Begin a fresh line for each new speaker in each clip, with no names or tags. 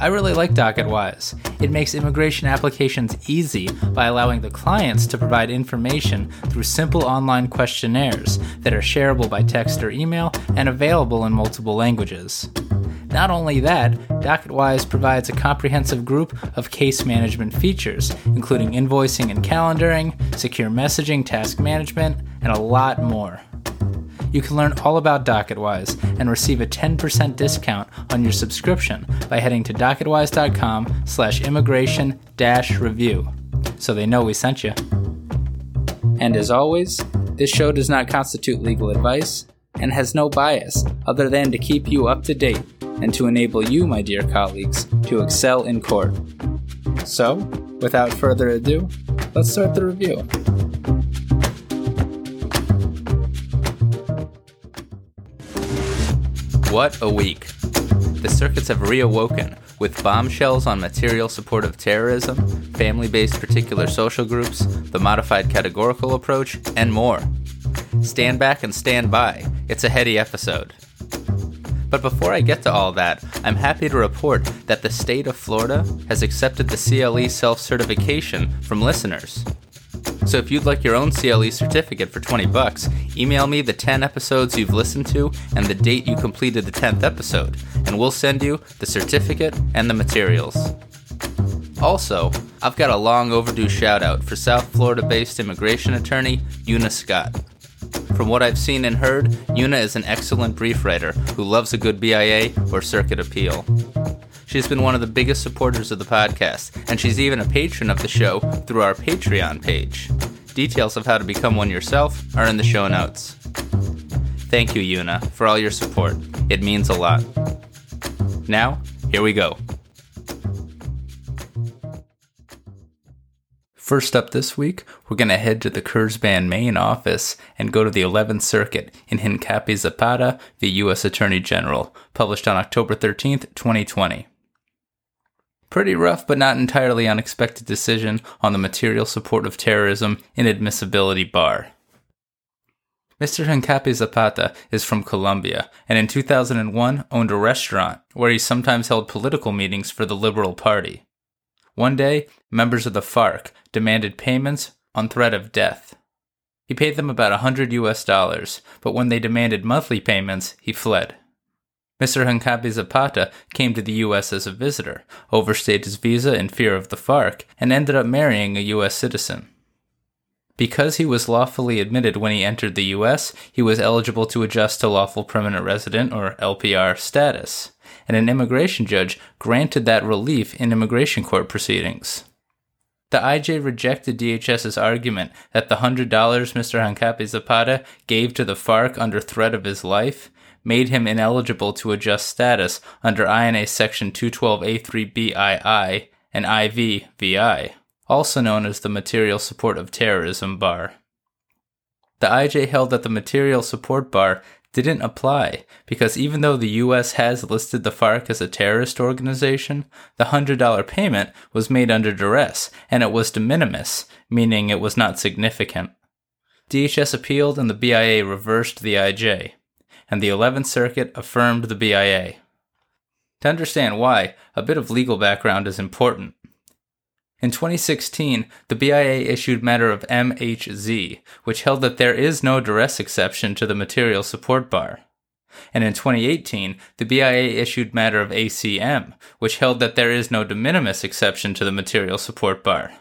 I really like DocketWise. It makes immigration applications easy by allowing the clients to provide information through simple online questionnaires that are shareable by text or email and available in multiple languages. Not only that, DocketWise provides a comprehensive group of case management features, including invoicing and calendaring, secure messaging, task management, and a lot more you can learn all about DocketWise and receive a 10% discount on your subscription by heading to docketwise.com slash immigration dash review so they know we sent you. And as always, this show does not constitute legal advice and has no bias other than to keep you up to date and to enable you, my dear colleagues, to excel in court. So, without further ado, let's start the review. What a week! The circuits have reawoken with bombshells on material support of terrorism, family based particular social groups, the modified categorical approach, and more. Stand back and stand by. It's a heady episode. But before I get to all that, I'm happy to report that the state of Florida has accepted the CLE self certification from listeners. So if you'd like your own CLE certificate for 20 bucks, email me the 10 episodes you've listened to and the date you completed the 10th episode, and we'll send you the certificate and the materials. Also, I've got a long overdue shout out for South Florida based immigration attorney Una Scott. From what I've seen and heard, Una is an excellent brief writer who loves a good BIA or circuit appeal. She's been one of the biggest supporters of the podcast, and she's even a patron of the show through our Patreon page. Details of how to become one yourself are in the show notes. Thank you, Una, for all your support. It means a lot. Now, here we go. First up this week, we're going to head to the Kurzban main office and go to the 11th Circuit in Hincapie Zapata v. U.S. Attorney General, published on October 13th, 2020. Pretty rough but not entirely unexpected decision on the material support of terrorism inadmissibility bar. Mr. Hincapie Zapata is from Colombia and in 2001 owned a restaurant where he sometimes held political meetings for the Liberal Party. One day, members of the FARC demanded payments on threat of death. He paid them about a hundred US dollars, but when they demanded monthly payments, he fled. Mr. Hincapie Zapata came to the U.S. as a visitor, overstayed his visa in fear of the FARC, and ended up marrying a U.S. citizen. Because he was lawfully admitted when he entered the U.S., he was eligible to adjust to lawful permanent resident or LPR status, and an immigration judge granted that relief in immigration court proceedings. The IJ rejected DHS's argument that the $100 Mr. Hincapie Zapata gave to the FARC under threat of his life made him ineligible to adjust status under INA Section 212A3BII and IVVI, also known as the Material Support of Terrorism Bar. The IJ held that the Material Support Bar didn't apply because even though the US has listed the FARC as a terrorist organization, the $100 payment was made under duress and it was de minimis, meaning it was not significant. DHS appealed and the BIA reversed the IJ and the 11th Circuit affirmed the BIA. To understand why, a bit of legal background is important. In 2016, the BIA issued matter of MHZ, which held that there is no duress exception to the material support bar. And in 2018, the BIA issued matter of ACM, which held that there is no de minimis exception to the material support bar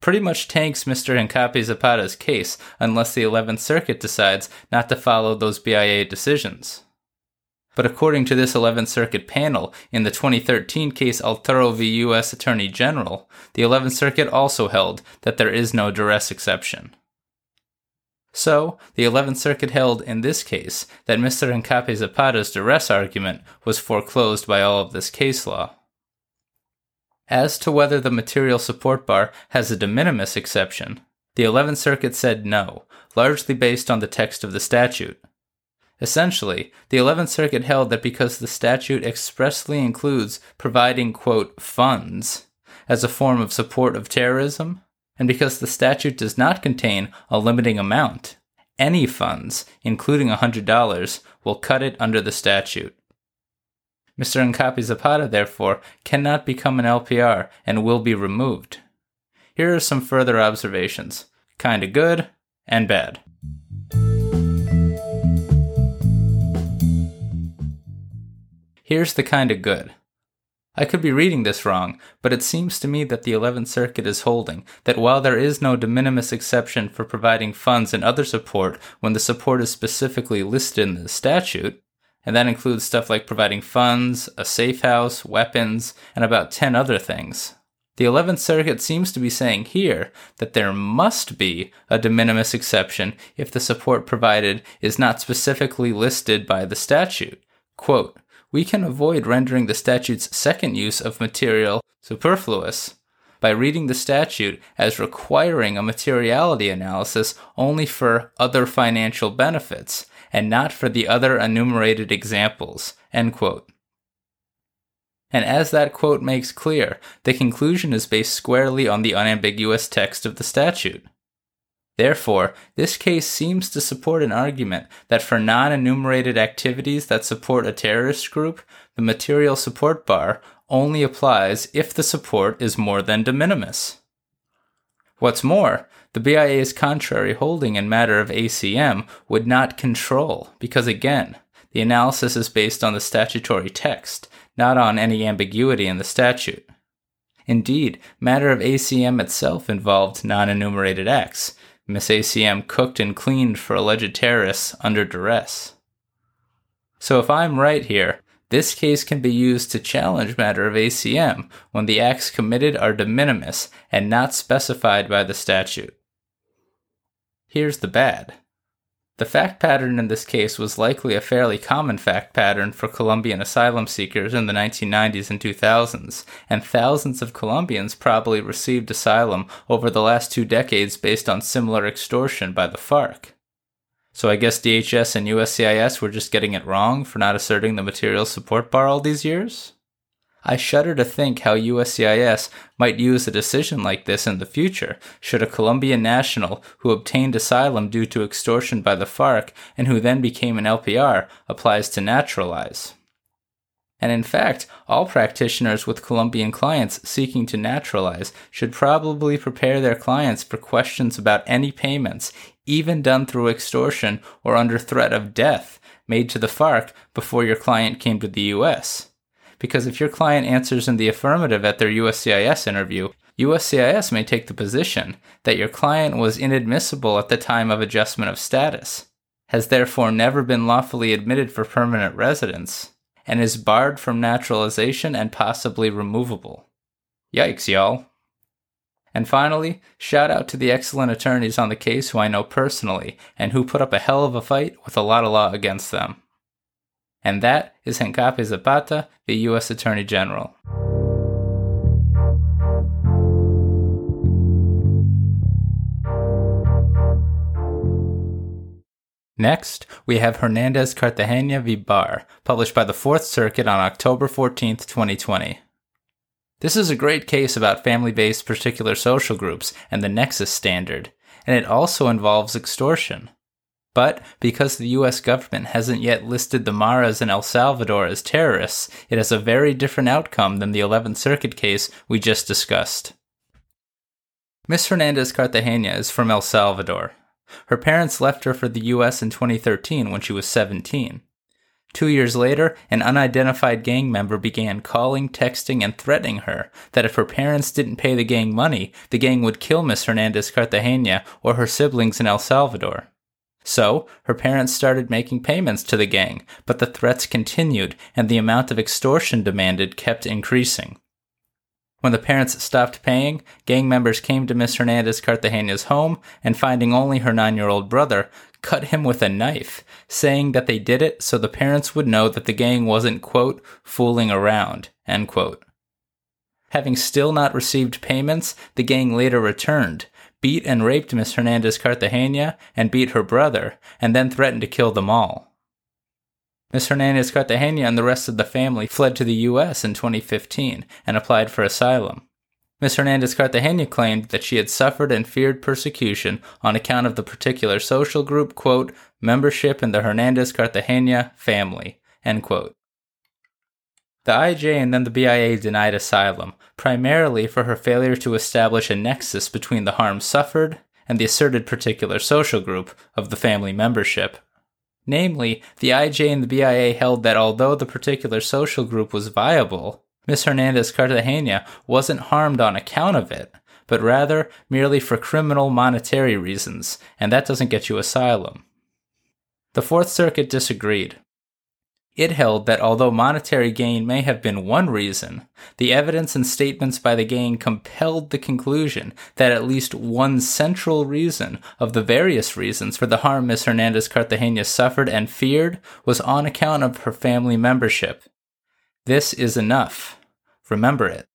pretty much tanks Mr. Hincapie Zapata's case unless the 11th Circuit decides not to follow those BIA decisions. But according to this 11th Circuit panel, in the 2013 case Alturo v. U.S. Attorney General, the 11th Circuit also held that there is no duress exception. So, the 11th Circuit held in this case that Mr. Hincapié Zapata's duress argument was foreclosed by all of this case law. As to whether the material support bar has a de minimis exception, the 11th Circuit said no, largely based on the text of the statute. Essentially, the 11th Circuit held that because the statute expressly includes providing, quote, funds as a form of support of terrorism, and because the statute does not contain a limiting amount, any funds, including $100, will cut it under the statute. Mr. Hincapié Zapata, therefore, cannot become an LPR and will be removed. Here are some further observations kinda good and bad. Here's the kinda good. I could be reading this wrong, but it seems to me that the 11th Circuit is holding that while there is no de minimis exception for providing funds and other support when the support is specifically listed in the statute, and that includes stuff like providing funds, a safe house, weapons, and about 10 other things. The 11th Circuit seems to be saying here that there must be a de minimis exception if the support provided is not specifically listed by the statute. Quote, we can avoid rendering the statute's second use of material superfluous by reading the statute as requiring a materiality analysis only for other financial benefits and not for the other enumerated examples. End quote. And as that quote makes clear, the conclusion is based squarely on the unambiguous text of the statute. Therefore, this case seems to support an argument that for non enumerated activities that support a terrorist group, the material support bar only applies if the support is more than de minimis. What's more, the BIA's contrary holding in matter of ACM would not control, because again, the analysis is based on the statutory text, not on any ambiguity in the statute. Indeed, matter of ACM itself involved non enumerated acts, Miss ACM cooked and cleaned for alleged terrorists under duress. So if I'm right here, this case can be used to challenge matter of ACM when the acts committed are de minimis and not specified by the statute. Here's the bad. The fact pattern in this case was likely a fairly common fact pattern for Colombian asylum seekers in the 1990s and 2000s, and thousands of Colombians probably received asylum over the last two decades based on similar extortion by the FARC. So I guess DHS and USCIS were just getting it wrong for not asserting the material support bar all these years? I shudder to think how USCIS might use a decision like this in the future should a Colombian national who obtained asylum due to extortion by the FARC and who then became an LPR applies to naturalize. And in fact, all practitioners with Colombian clients seeking to naturalize should probably prepare their clients for questions about any payments, even done through extortion or under threat of death, made to the FARC before your client came to the US because if your client answers in the affirmative at their USCIS interview, USCIS may take the position that your client was inadmissible at the time of adjustment of status, has therefore never been lawfully admitted for permanent residence, and is barred from naturalization and possibly removable. Yikes, y'all. And finally, shout out to the excellent attorneys on the case who I know personally and who put up a hell of a fight with a lot of law against them and that is Hincapié Zapata, the U.S. Attorney General. Next, we have Hernandez Cartagena v. Barr, published by the Fourth Circuit on October 14, 2020. This is a great case about family based particular social groups and the Nexus standard, and it also involves extortion. But because the US government hasn't yet listed the Maras in El Salvador as terrorists, it has a very different outcome than the 11th Circuit case we just discussed. Miss Hernandez Cartagena is from El Salvador. Her parents left her for the US in 2013 when she was 17. Two years later, an unidentified gang member began calling, texting, and threatening her that if her parents didn't pay the gang money, the gang would kill Miss Hernandez Cartagena or her siblings in El Salvador. So, her parents started making payments to the gang, but the threats continued and the amount of extortion demanded kept increasing. When the parents stopped paying, gang members came to Miss Hernandez Cartagena's home and finding only her nine year old brother, cut him with a knife, saying that they did it so the parents would know that the gang wasn't, quote, fooling around, end quote. Having still not received payments, the gang later returned, beat and raped Miss Hernandez Cartagena and beat her brother, and then threatened to kill them all. Miss Hernandez Cartagena and the rest of the family fled to the U.S. in 2015 and applied for asylum. Miss Hernandez Cartagena claimed that she had suffered and feared persecution on account of the particular social group, quote, membership in the Hernandez Cartagena family, end quote. The IJ and then the BIA denied asylum, primarily for her failure to establish a nexus between the harm suffered and the asserted particular social group of the family membership. Namely, the IJ and the BIA held that although the particular social group was viable, Miss Hernandez Cartagena wasn't harmed on account of it, but rather merely for criminal monetary reasons, and that doesn't get you asylum. The Fourth Circuit disagreed. It held that although monetary gain may have been one reason, the evidence and statements by the gang compelled the conclusion that at least one central reason of the various reasons for the harm Miss Hernandez Cartagena suffered and feared was on account of her family membership. This is enough. Remember it.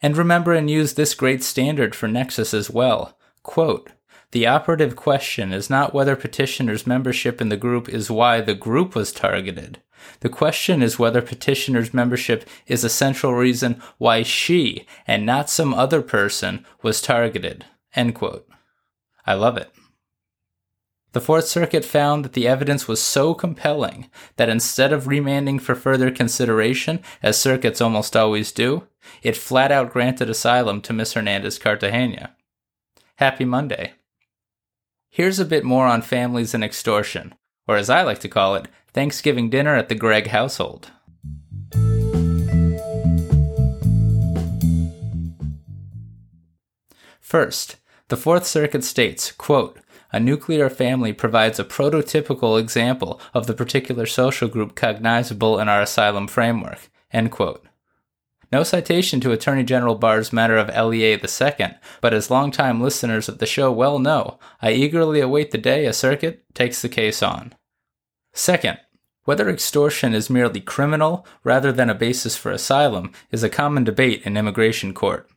And remember and use this great standard for Nexus as well. Quote, the operative question is not whether petitioner's membership in the group is why the group was targeted. The question is whether petitioner's membership is a central reason why she, and not some other person, was targeted. End quote. I love it. The Fourth Circuit found that the evidence was so compelling that instead of remanding for further consideration, as circuits almost always do, it flat out granted asylum to Miss Hernandez Cartagena. Happy Monday. Here's a bit more on families and extortion, or as I like to call it, Thanksgiving dinner at the Gregg household. First, the Fourth Circuit states, quote, a nuclear family provides a prototypical example of the particular social group cognizable in our asylum framework, end quote. No citation to Attorney General Barr's matter of LEA II, but as longtime listeners of the show well know, I eagerly await the day a circuit takes the case on. Second, whether extortion is merely criminal rather than a basis for asylum is a common debate in immigration court.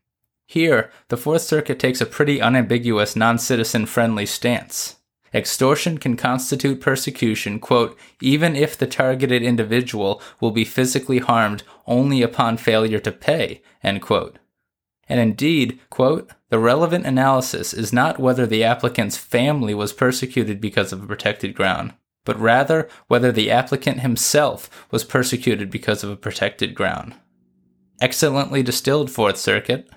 Here, the Fourth Circuit takes a pretty unambiguous non citizen friendly stance. Extortion can constitute persecution, quote, even if the targeted individual will be physically harmed only upon failure to pay, end quote. And indeed, quote, the relevant analysis is not whether the applicant's family was persecuted because of a protected ground, but rather whether the applicant himself was persecuted because of a protected ground. Excellently distilled, Fourth Circuit.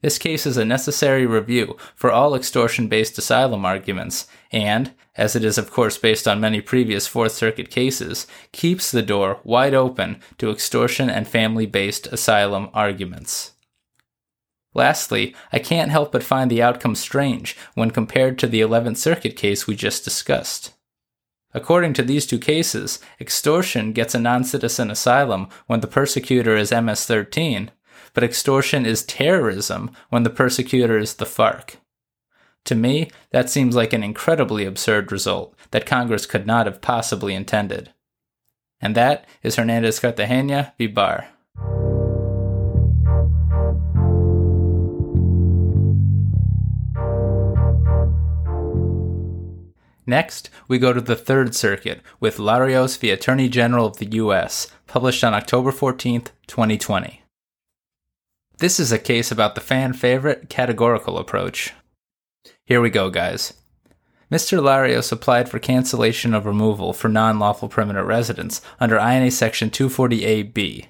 This case is a necessary review for all extortion based asylum arguments, and, as it is of course based on many previous Fourth Circuit cases, keeps the door wide open to extortion and family based asylum arguments. Lastly, I can't help but find the outcome strange when compared to the 11th Circuit case we just discussed. According to these two cases, extortion gets a non citizen asylum when the persecutor is MS 13, but extortion is terrorism when the persecutor is the FARC. To me, that seems like an incredibly absurd result that Congress could not have possibly intended. And that is Hernandez Cartagena v. Barr. Next, we go to the Third Circuit with Larios v. Attorney General of the U.S., published on October 14, 2020. This is a case about the fan favorite categorical approach. Here we go, guys. Mr. Larios applied for cancellation of removal for non lawful permanent residents under INA Section 240AB.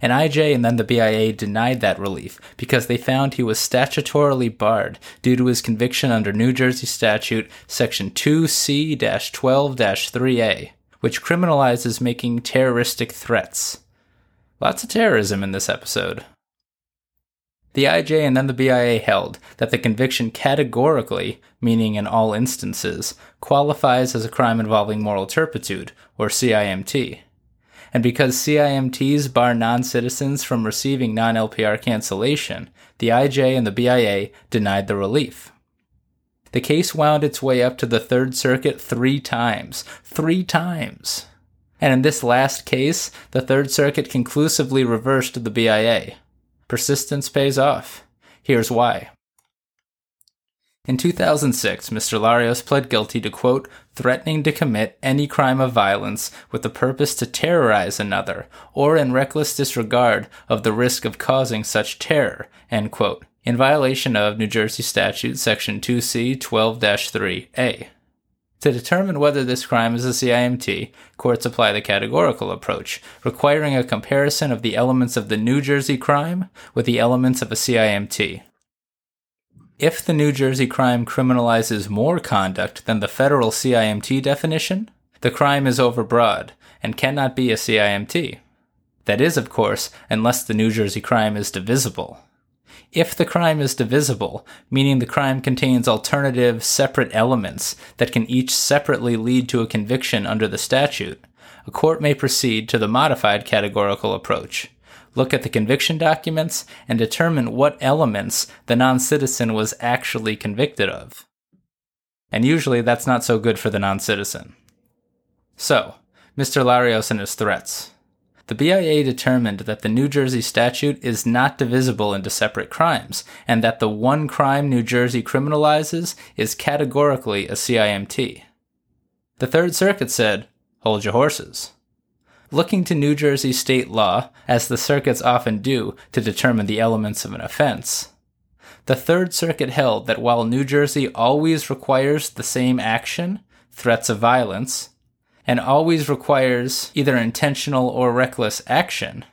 And IJ and then the BIA denied that relief because they found he was statutorily barred due to his conviction under New Jersey Statute Section 2C 12 3A, which criminalizes making terroristic threats. Lots of terrorism in this episode. The IJ and then the BIA held that the conviction categorically, meaning in all instances, qualifies as a crime involving moral turpitude, or CIMT. And because CIMTs bar non citizens from receiving non LPR cancellation, the IJ and the BIA denied the relief. The case wound its way up to the Third Circuit three times. Three times! And in this last case, the Third Circuit conclusively reversed the BIA. Persistence pays off. Here's why. In 2006, Mr. Larios pled guilty to, quote, threatening to commit any crime of violence with the purpose to terrorize another, or in reckless disregard of the risk of causing such terror, end quote, in violation of New Jersey Statute Section 2C 12 3A. To determine whether this crime is a CIMT, courts apply the categorical approach, requiring a comparison of the elements of the New Jersey crime with the elements of a CIMT. If the New Jersey crime criminalizes more conduct than the federal CIMT definition, the crime is overbroad and cannot be a CIMT. That is, of course, unless the New Jersey crime is divisible. If the crime is divisible, meaning the crime contains alternative, separate elements that can each separately lead to a conviction under the statute, a court may proceed to the modified categorical approach. Look at the conviction documents and determine what elements the non citizen was actually convicted of. And usually that's not so good for the non citizen. So, Mr. Larios and his threats the BIA determined that the New Jersey statute is not divisible into separate crimes, and that the one crime New Jersey criminalizes is categorically a CIMT. The Third Circuit said, hold your horses. Looking to New Jersey state law, as the circuits often do to determine the elements of an offense, the Third Circuit held that while New Jersey always requires the same action, threats of violence, and always requires either intentional or reckless action.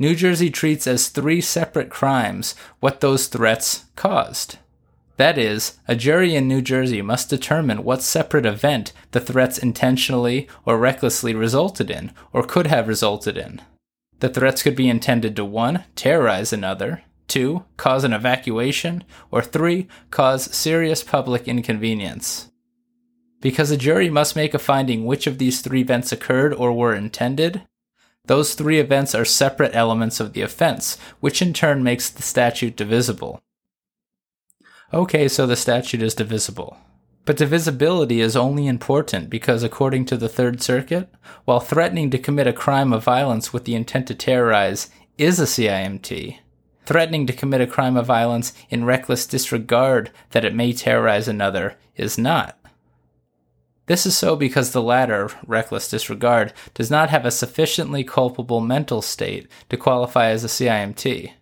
New Jersey treats as three separate crimes what those threats caused. That is, a jury in New Jersey must determine what separate event the threats intentionally or recklessly resulted in, or could have resulted in. The threats could be intended to 1. terrorize another, 2. cause an evacuation, or 3. cause serious public inconvenience. Because a jury must make a finding which of these three events occurred or were intended, those three events are separate elements of the offense, which in turn makes the statute divisible. Okay, so the statute is divisible. But divisibility is only important because, according to the Third Circuit, while threatening to commit a crime of violence with the intent to terrorize is a CIMT, threatening to commit a crime of violence in reckless disregard that it may terrorize another is not. This is so because the latter, reckless disregard, does not have a sufficiently culpable mental state to qualify as a CIMT.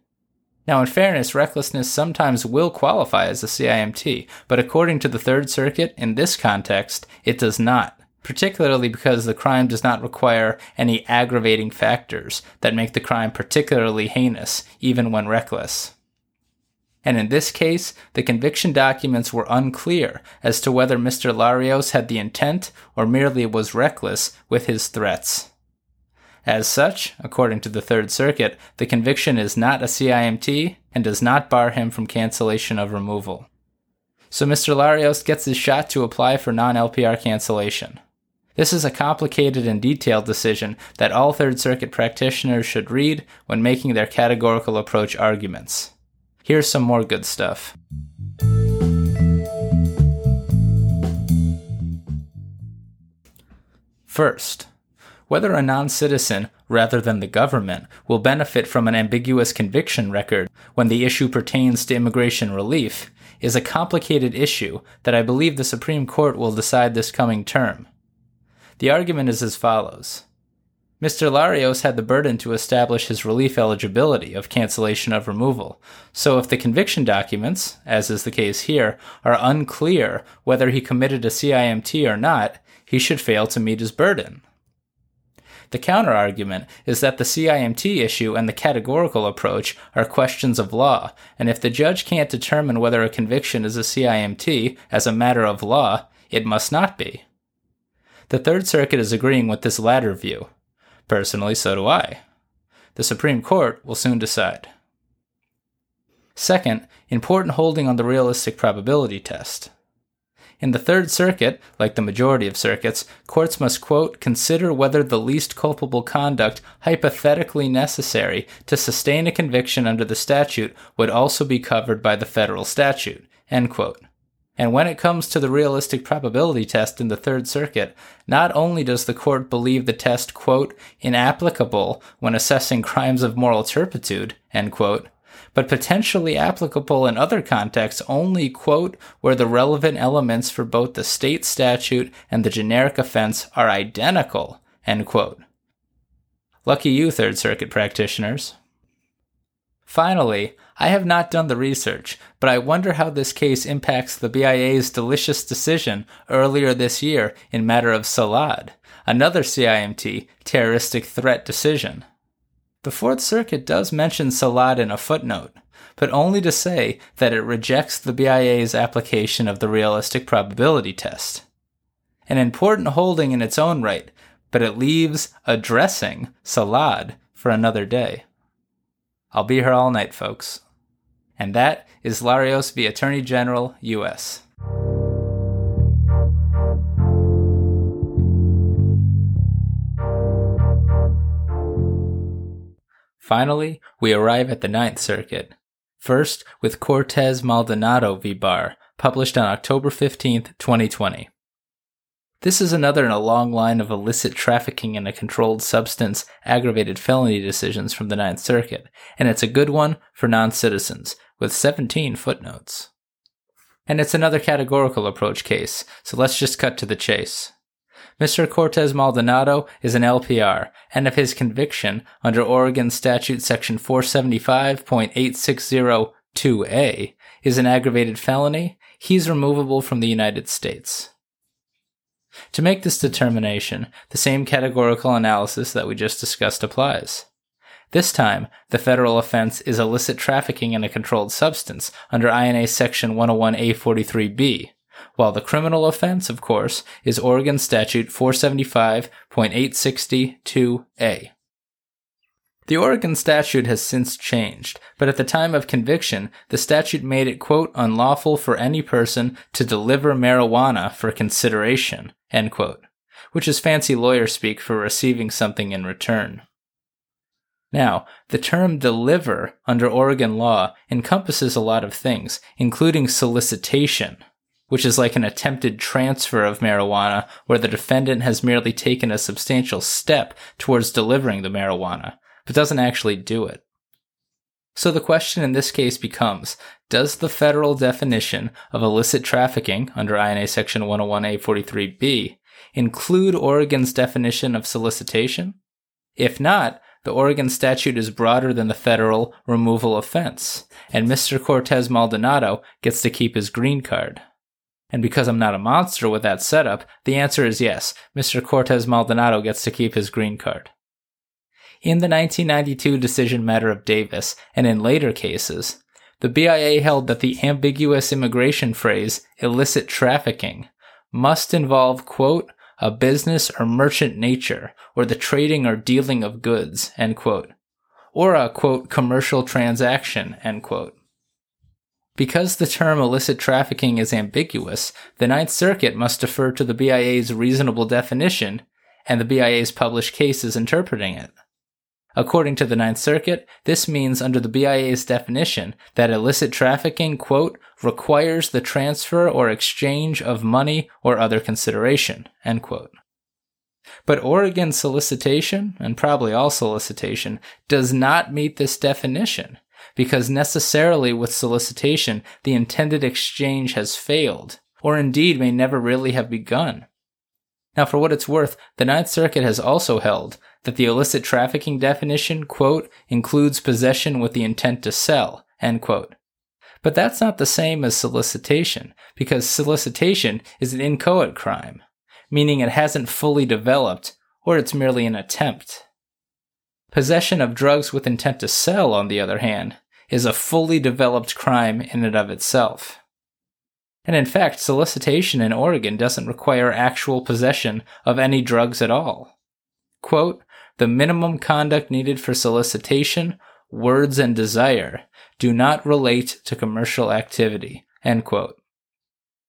Now, in fairness, recklessness sometimes will qualify as a CIMT, but according to the Third Circuit, in this context, it does not, particularly because the crime does not require any aggravating factors that make the crime particularly heinous, even when reckless and in this case, the conviction documents were unclear as to whether Mr. Larios had the intent or merely was reckless with his threats. As such, according to the Third Circuit, the conviction is not a CIMT and does not bar him from cancellation of removal. So Mr. Larios gets his shot to apply for non LPR cancellation. This is a complicated and detailed decision that all Third Circuit practitioners should read when making their categorical approach arguments. Here's some more good stuff. First, whether a non citizen, rather than the government, will benefit from an ambiguous conviction record when the issue pertains to immigration relief is a complicated issue that I believe the Supreme Court will decide this coming term. The argument is as follows Mr. Larios had the burden to establish his relief eligibility of cancellation of removal, so if the conviction documents, as is the case here, are unclear whether he committed a CIMT or not, he should fail to meet his burden. The counterargument is that the CIMT issue and the categorical approach are questions of law, and if the judge can't determine whether a conviction is a CIMT as a matter of law, it must not be. The Third Circuit is agreeing with this latter view. Personally, so do I. The Supreme Court will soon decide. Second, important holding on the realistic probability test. In the Third Circuit, like the majority of circuits, courts must, quote, consider whether the least culpable conduct hypothetically necessary to sustain a conviction under the statute would also be covered by the federal statute, end quote. And when it comes to the realistic probability test in the Third Circuit, not only does the court believe the test, quote, inapplicable when assessing crimes of moral turpitude, end quote, but potentially applicable in other contexts only, quote, where the relevant elements for both the state statute and the generic offense are identical, end quote. Lucky you, Third Circuit practitioners. Finally, I have not done the research, but I wonder how this case impacts the BIA's delicious decision earlier this year in matter of Salad, another CIMT terroristic threat decision. The Fourth Circuit does mention Salad in a footnote, but only to say that it rejects the BIA's application of the realistic probability test. An important holding in its own right, but it leaves addressing Salad for another day. I'll be here all night, folks. And that is Larios v. Attorney General, U.S. Finally, we arrive at the Ninth Circuit. First, with Cortez Maldonado v. Barr, published on October 15, 2020. This is another in a long line of illicit trafficking in a controlled substance aggravated felony decisions from the Ninth Circuit, and it's a good one for non citizens, with 17 footnotes. And it's another categorical approach case, so let's just cut to the chase. Mr. Cortez Maldonado is an LPR, and of his conviction under Oregon Statute Section 475.8602A is an aggravated felony, he's removable from the United States. To make this determination, the same categorical analysis that we just discussed applies. This time, the federal offense is illicit trafficking in a controlled substance under INA Section 101A43B, while the criminal offense, of course, is Oregon Statute 475.862A. The Oregon statute has since changed, but at the time of conviction, the statute made it, quote, unlawful for any person to deliver marijuana for consideration, end quote, which is fancy lawyer speak for receiving something in return. Now, the term deliver under Oregon law encompasses a lot of things, including solicitation, which is like an attempted transfer of marijuana where the defendant has merely taken a substantial step towards delivering the marijuana, but doesn't actually do it. So the question in this case becomes Does the federal definition of illicit trafficking under INA Section 101A43B include Oregon's definition of solicitation? If not, the Oregon statute is broader than the federal removal offense, and Mr. Cortez Maldonado gets to keep his green card. And because I'm not a monster with that setup, the answer is yes. Mr. Cortez Maldonado gets to keep his green card. In the 1992 decision matter of Davis, and in later cases, the BIA held that the ambiguous immigration phrase illicit trafficking must involve, quote, a business or merchant nature, or the trading or dealing of goods, end quote, or a, quote, commercial transaction, end quote. Because the term illicit trafficking is ambiguous, the Ninth Circuit must defer to the BIA's reasonable definition and the BIA's published cases interpreting it. According to the Ninth Circuit, this means under the BIA's definition that illicit trafficking, quote, requires the transfer or exchange of money or other consideration, end quote. But Oregon solicitation, and probably all solicitation, does not meet this definition because necessarily with solicitation, the intended exchange has failed, or indeed may never really have begun. Now, for what it's worth, the Ninth Circuit has also held that the illicit trafficking definition, quote, includes possession with the intent to sell, end quote. But that's not the same as solicitation, because solicitation is an inchoate crime, meaning it hasn't fully developed, or it's merely an attempt. Possession of drugs with intent to sell, on the other hand, is a fully developed crime in and of itself. And in fact, solicitation in Oregon doesn't require actual possession of any drugs at all. Quote, the minimum conduct needed for solicitation words and desire do not relate to commercial activity. End quote.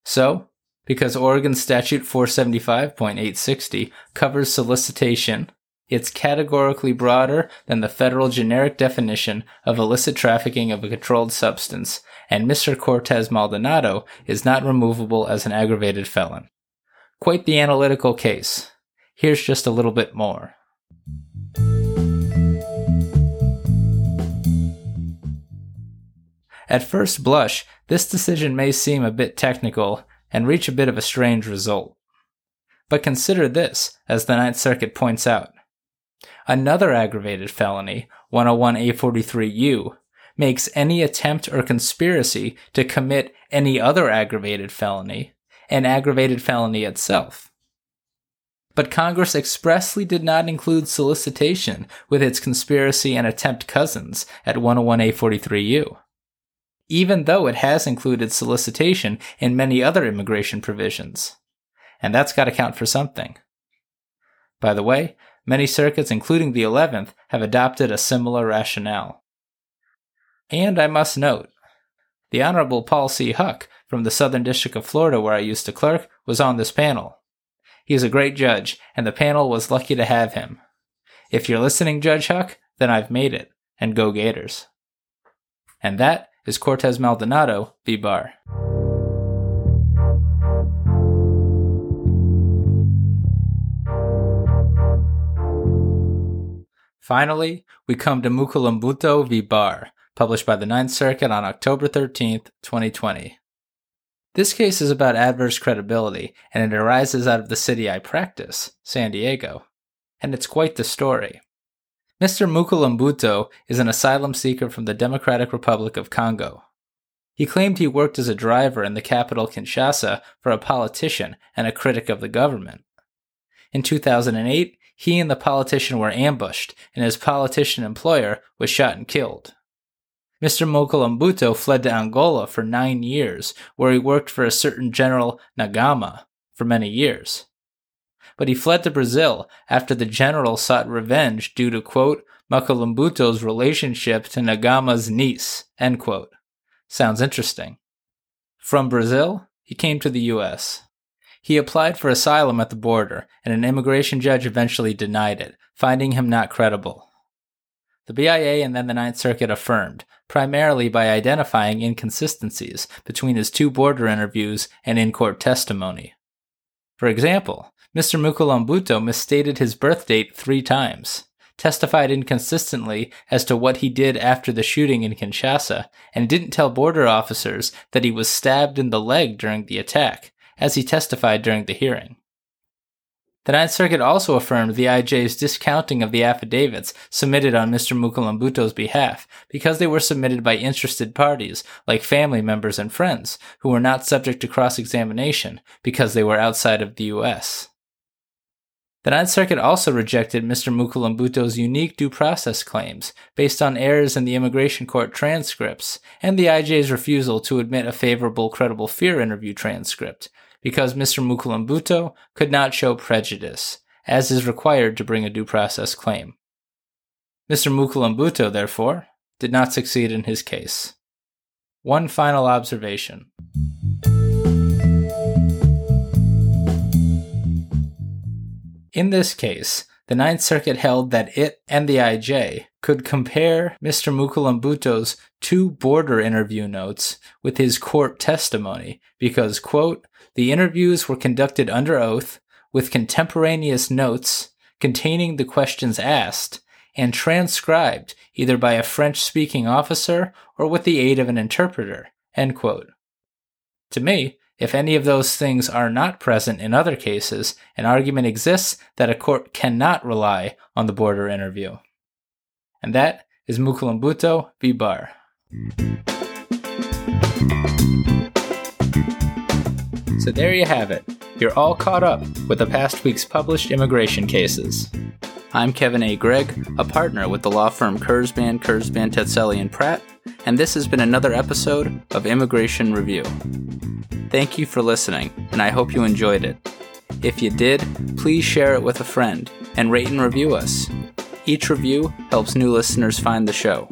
So, because Oregon Statute 475.860 covers solicitation, it's categorically broader than the federal generic definition of illicit trafficking of a controlled substance, and Mr. Cortez Maldonado is not removable as an aggravated felon. Quite the analytical case. Here's just a little bit more. At first blush, this decision may seem a bit technical and reach a bit of a strange result. But consider this, as the Ninth Circuit points out. Another aggravated felony, 101A43U, makes any attempt or conspiracy to commit any other aggravated felony an aggravated felony itself. But Congress expressly did not include solicitation with its conspiracy and attempt cousins at 101A43U even though it has included solicitation in many other immigration provisions. And that's got to count for something. By the way, many circuits, including the 11th, have adopted a similar rationale. And I must note, the Honorable Paul C. Huck from the Southern District of Florida, where I used to clerk, was on this panel. He is a great judge, and the panel was lucky to have him. If you're listening, Judge Huck, then I've made it, and go Gators. And that is Cortez Maldonado v. Barr. Finally, we come to Mukulumbutu v. Barr, published by the Ninth Circuit on October 13, 2020. This case is about adverse credibility, and it arises out of the city I practice, San Diego. And it's quite the story. Mr. Mukulumbutu is an asylum seeker from the Democratic Republic of Congo. He claimed he worked as a driver in the capital Kinshasa for a politician and a critic of the government. In 2008, he and the politician were ambushed, and his politician employer was shot and killed. Mr. Mukulumbutu fled to Angola for nine years, where he worked for a certain General Nagama for many years but he fled to Brazil after the general sought revenge due to, quote, Mukulumbutu's relationship to Nagama's niece, end quote. Sounds interesting. From Brazil, he came to the U.S. He applied for asylum at the border, and an immigration judge eventually denied it, finding him not credible. The BIA and then the Ninth Circuit affirmed, primarily by identifying inconsistencies between his two border interviews and in court testimony. For example, Mr. Mukulumbutu misstated his birth date three times, testified inconsistently as to what he did after the shooting in Kinshasa, and didn't tell border officers that he was stabbed in the leg during the attack, as he testified during the hearing. The Ninth Circuit also affirmed the IJ's discounting of the affidavits submitted on Mr. Mukulumbutu's behalf because they were submitted by interested parties, like family members and friends, who were not subject to cross examination because they were outside of the U.S. The Ninth Circuit also rejected Mr. Mukulumbutu's unique due process claims based on errors in the immigration court transcripts and the IJ's refusal to admit a favorable credible fear interview transcript because Mr. Mukulumbutu could not show prejudice, as is required to bring a due process claim. Mr. Mukulumbutu, therefore, did not succeed in his case. One final observation. In this case, the Ninth Circuit held that it and the IJ could compare Mr. Mukulumbutu's two border interview notes with his court testimony because, quote, the interviews were conducted under oath with contemporaneous notes containing the questions asked and transcribed either by a French speaking officer or with the aid of an interpreter, end quote. To me, if any of those things are not present in other cases, an argument exists that a court cannot rely on the border interview. And that is Mukulumbutu v. Barr. So there you have it. You're all caught up with the past week's published immigration cases. I'm Kevin A. Gregg, a partner with the law firm Kurzban, Kurzban, Tetzeli, and Pratt, and this has been another episode of Immigration Review. Thank you for listening, and I hope you enjoyed it. If you did, please share it with a friend and rate and review us. Each review helps new listeners find the show.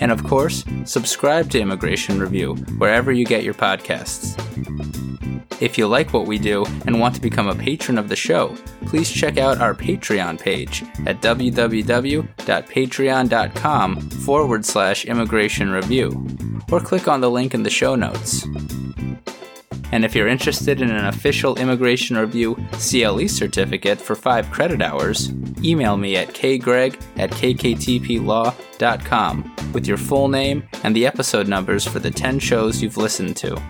And of course, subscribe to Immigration Review wherever you get your podcasts. If you like what we do and want to become a patron of the show, please check out our Patreon page at www.patreon.com forward slash immigration review, or click on the link in the show notes. And if you're interested in an official Immigration Review CLE certificate for 5 credit hours, email me at kgreg at kktplaw.com with your full name and the episode numbers for the 10 shows you've listened to.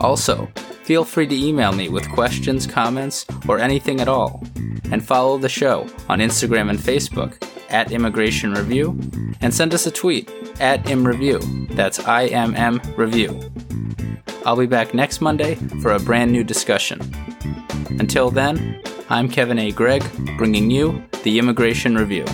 Also, feel free to email me with questions, comments, or anything at all. And follow the show on Instagram and Facebook at Immigration Review, and send us a tweet at ImmReview. That's I M M Review. I'll be back next Monday for a brand new discussion. Until then, I'm Kevin A. Gregg, bringing you the Immigration Review.